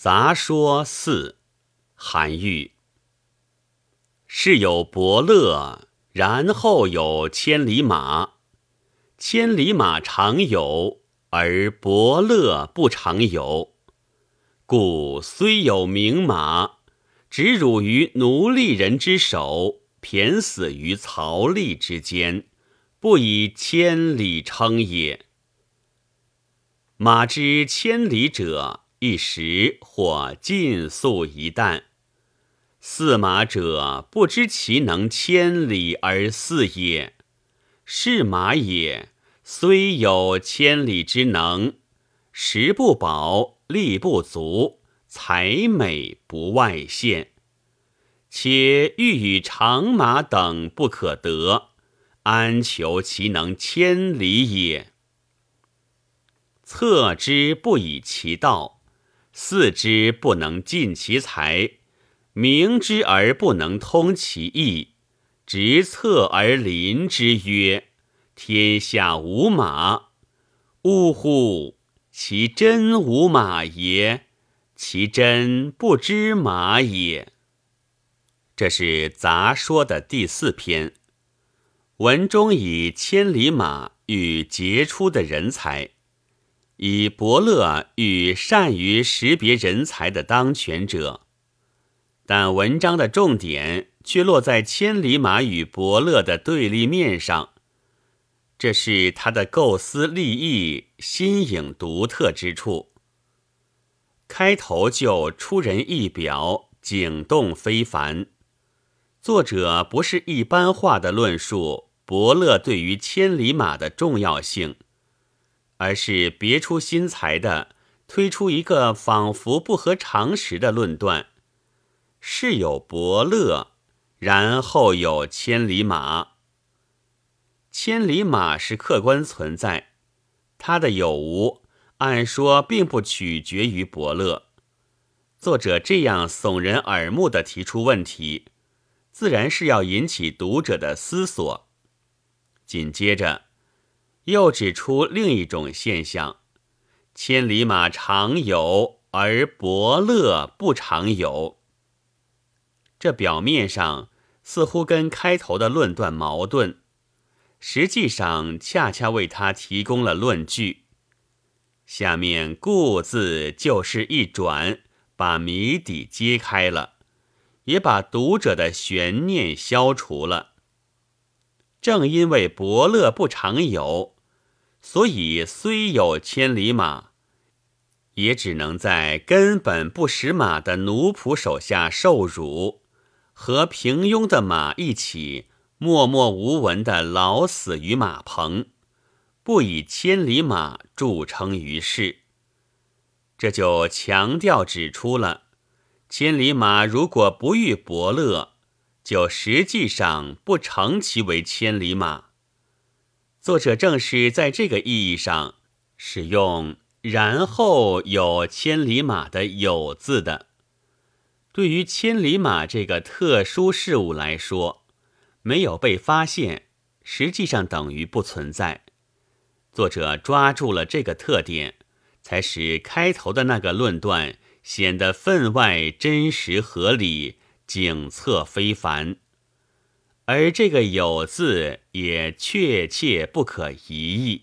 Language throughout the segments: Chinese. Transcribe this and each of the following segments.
杂说四，韩愈。是有伯乐，然后有千里马。千里马常有，而伯乐不常有。故虽有名马，执辱于奴隶人之手，骈死于曹吏之间，不以千里称也。马之千里者。一时或尽速一旦，驷马者不知其能千里而驷也。是马也，虽有千里之能，食不饱，力不足，才美不外现。且欲与长马等不可得，安求其能千里也？策之不以其道。四之不能尽其才，明之而不能通其意，直策而临之曰：“天下无马。”呜呼！其真无马也，其真不知马也。这是杂说的第四篇，文中以千里马与杰出的人才。以伯乐与善于识别人才的当权者，但文章的重点却落在千里马与伯乐的对立面上，这是他的构思立意新颖独特之处。开头就出人意表，景动非凡。作者不是一般化的论述伯乐对于千里马的重要性。而是别出心裁的推出一个仿佛不合常识的论断：是有伯乐，然后有千里马。千里马是客观存在，它的有无按说并不取决于伯乐。作者这样耸人耳目的提出问题，自然是要引起读者的思索。紧接着。又指出另一种现象：千里马常有，而伯乐不常有。这表面上似乎跟开头的论断矛盾，实际上恰恰为他提供了论据。下面“故”字就是一转，把谜底揭开了，也把读者的悬念消除了。正因为伯乐不常有。所以，虽有千里马，也只能在根本不识马的奴仆手下受辱，和平庸的马一起默默无闻的老死于马棚，不以千里马著称于世。这就强调指出了，千里马如果不遇伯乐，就实际上不成其为千里马。作者正是在这个意义上使用“然后有千里马”的“有”字的。对于千里马这个特殊事物来说，没有被发现，实际上等于不存在。作者抓住了这个特点，才使开头的那个论断显得分外真实合理、景策非凡。而这个“有”字也确切不可疑议。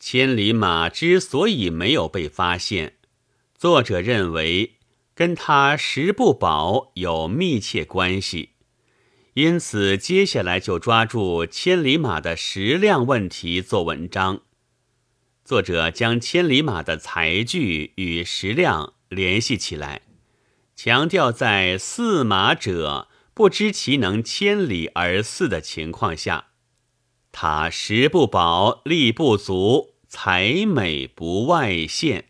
千里马之所以没有被发现，作者认为跟他食不饱有密切关系，因此接下来就抓住千里马的食量问题做文章。作者将千里马的才具与食量联系起来，强调在饲马者。不知其能千里而驷的情况下，他食不饱，力不足，才美不外现，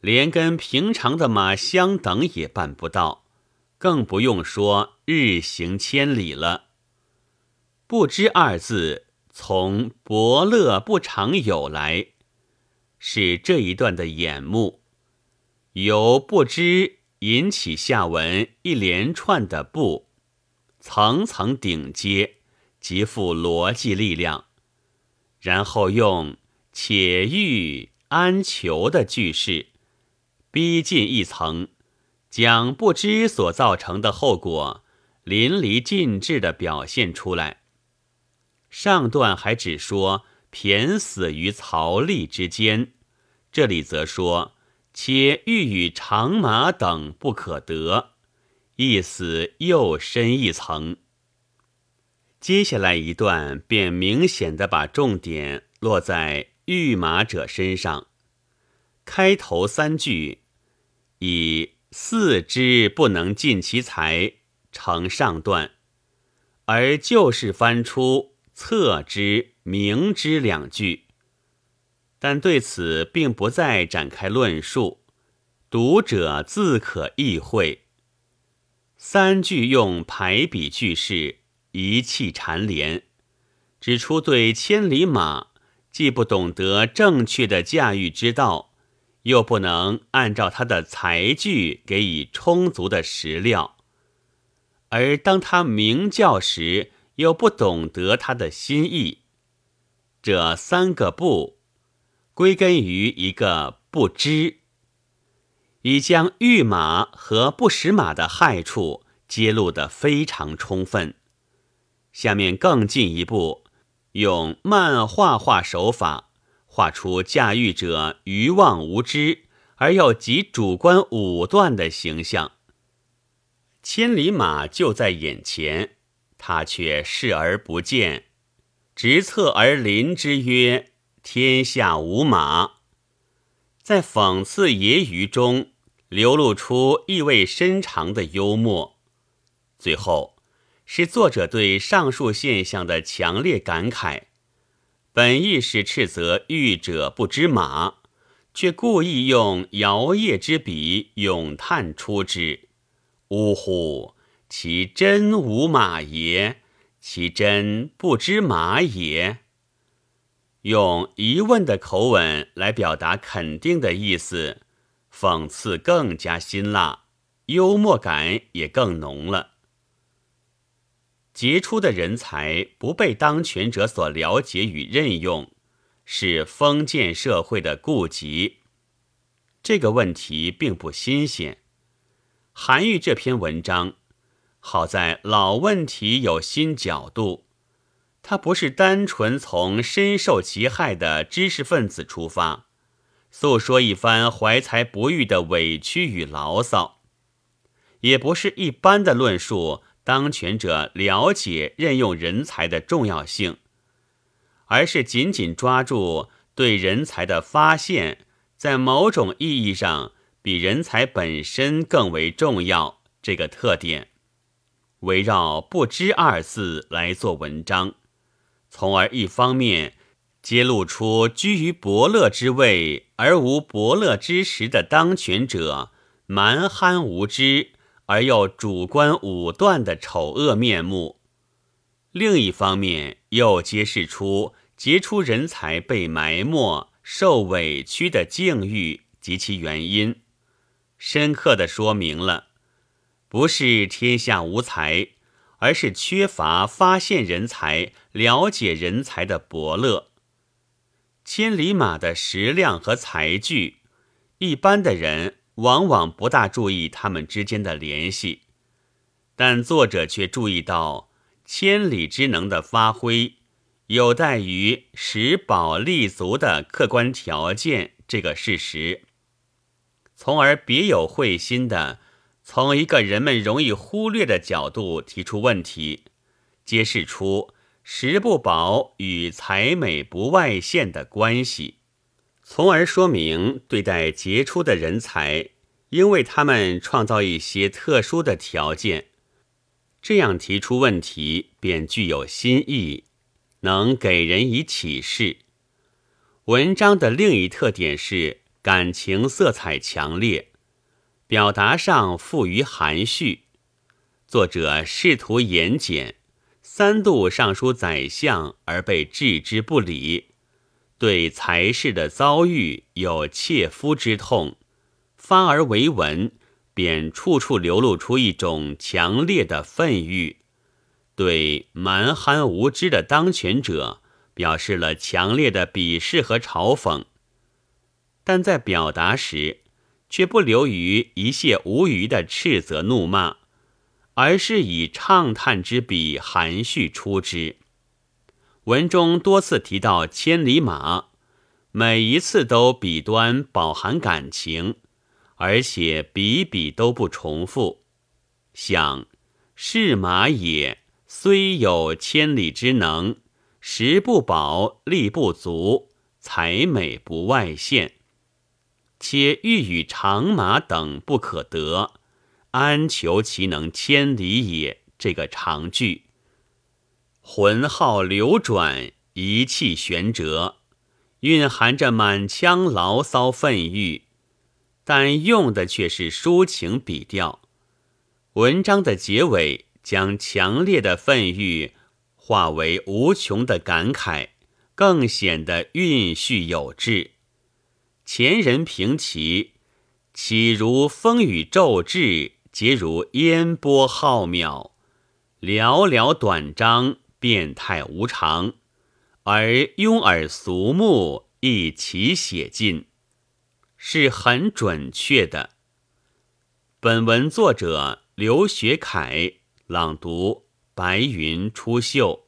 连跟平常的马相等也办不到，更不用说日行千里了。不知二字从伯乐不常有来，是这一段的眼目，由不知。引起下文一连串的不，层层顶接，极富逻辑力量。然后用且欲安求的句式，逼近一层，将不知所造成的后果淋漓尽致地表现出来。上段还只说骈死于曹吏之间，这里则说且欲与长马等不可得，意思又深一层。接下来一段便明显的把重点落在御马者身上。开头三句以“四之不能尽其才”成上段，而就是翻出“策之”“明之”两句，但对此并不再展开论述，读者自可意会。三句用排比句式。一气缠连，指出对千里马既不懂得正确的驾驭之道，又不能按照他的才具给予充足的食料，而当他鸣叫时，又不懂得他的心意。这三个不，归根于一个不知，已将御马和不识马的害处揭露得非常充分。下面更进一步，用漫画画手法画出驾驭者愚妄无知而又极主观武断的形象。千里马就在眼前，他却视而不见，直侧而临之曰：“天下无马。”在讽刺揶揄中流露出意味深长的幽默。最后。是作者对上述现象的强烈感慨，本意是斥责御者不知马，却故意用摇曳之笔咏叹出之。呜呼！其真无马也？其真不知马也？用疑问的口吻来表达肯定的意思，讽刺更加辛辣，幽默感也更浓了。杰出的人才不被当权者所了解与任用，是封建社会的痼疾。这个问题并不新鲜。韩愈这篇文章，好在老问题有新角度，他不是单纯从深受其害的知识分子出发，诉说一番怀才不遇的委屈与牢骚，也不是一般的论述。当权者了解任用人才的重要性，而是紧紧抓住对人才的发现，在某种意义上比人才本身更为重要这个特点，围绕“不知”二字来做文章，从而一方面揭露出居于伯乐之位而无伯乐之实的当权者蛮憨无知。而又主观武断的丑恶面目，另一方面又揭示出杰出人才被埋没、受委屈的境遇及其原因，深刻的说明了不是天下无才，而是缺乏发现人才、了解人才的伯乐。千里马的食量和才具，一般的人。往往不大注意他们之间的联系，但作者却注意到千里之能的发挥有待于食饱立足的客观条件这个事实，从而别有会心的从一个人们容易忽略的角度提出问题，揭示出食不饱与才美不外现的关系。从而说明，对待杰出的人才，应为他们创造一些特殊的条件。这样提出问题，便具有新意，能给人以启示。文章的另一特点是感情色彩强烈，表达上富于含蓄。作者试图言简，三度上书宰相而被置之不理。对才士的遭遇有切肤之痛，发而为文，便处处流露出一种强烈的愤欲；对蛮憨无知的当权者，表示了强烈的鄙视和嘲讽。但在表达时，却不流于一泻无余的斥责怒骂，而是以畅叹之笔含蓄出之。文中多次提到千里马，每一次都笔端饱含感情，而且笔笔都不重复。想是马也，虽有千里之能，食不饱，力不足，才美不外现。且欲与长马等不可得，安求其能千里也？这个长句，魂号流转，一气旋折，蕴含着满腔牢骚愤郁，但用的却是抒情笔调。文章的结尾，将强烈的愤郁化为无穷的感慨，更显得蕴蓄有致。前人评其，岂如风雨骤至，皆如烟波浩渺，寥寥短章，变态无常，而庸耳俗目，一齐写尽，是很准确的。本文作者刘学凯朗读，白云出岫。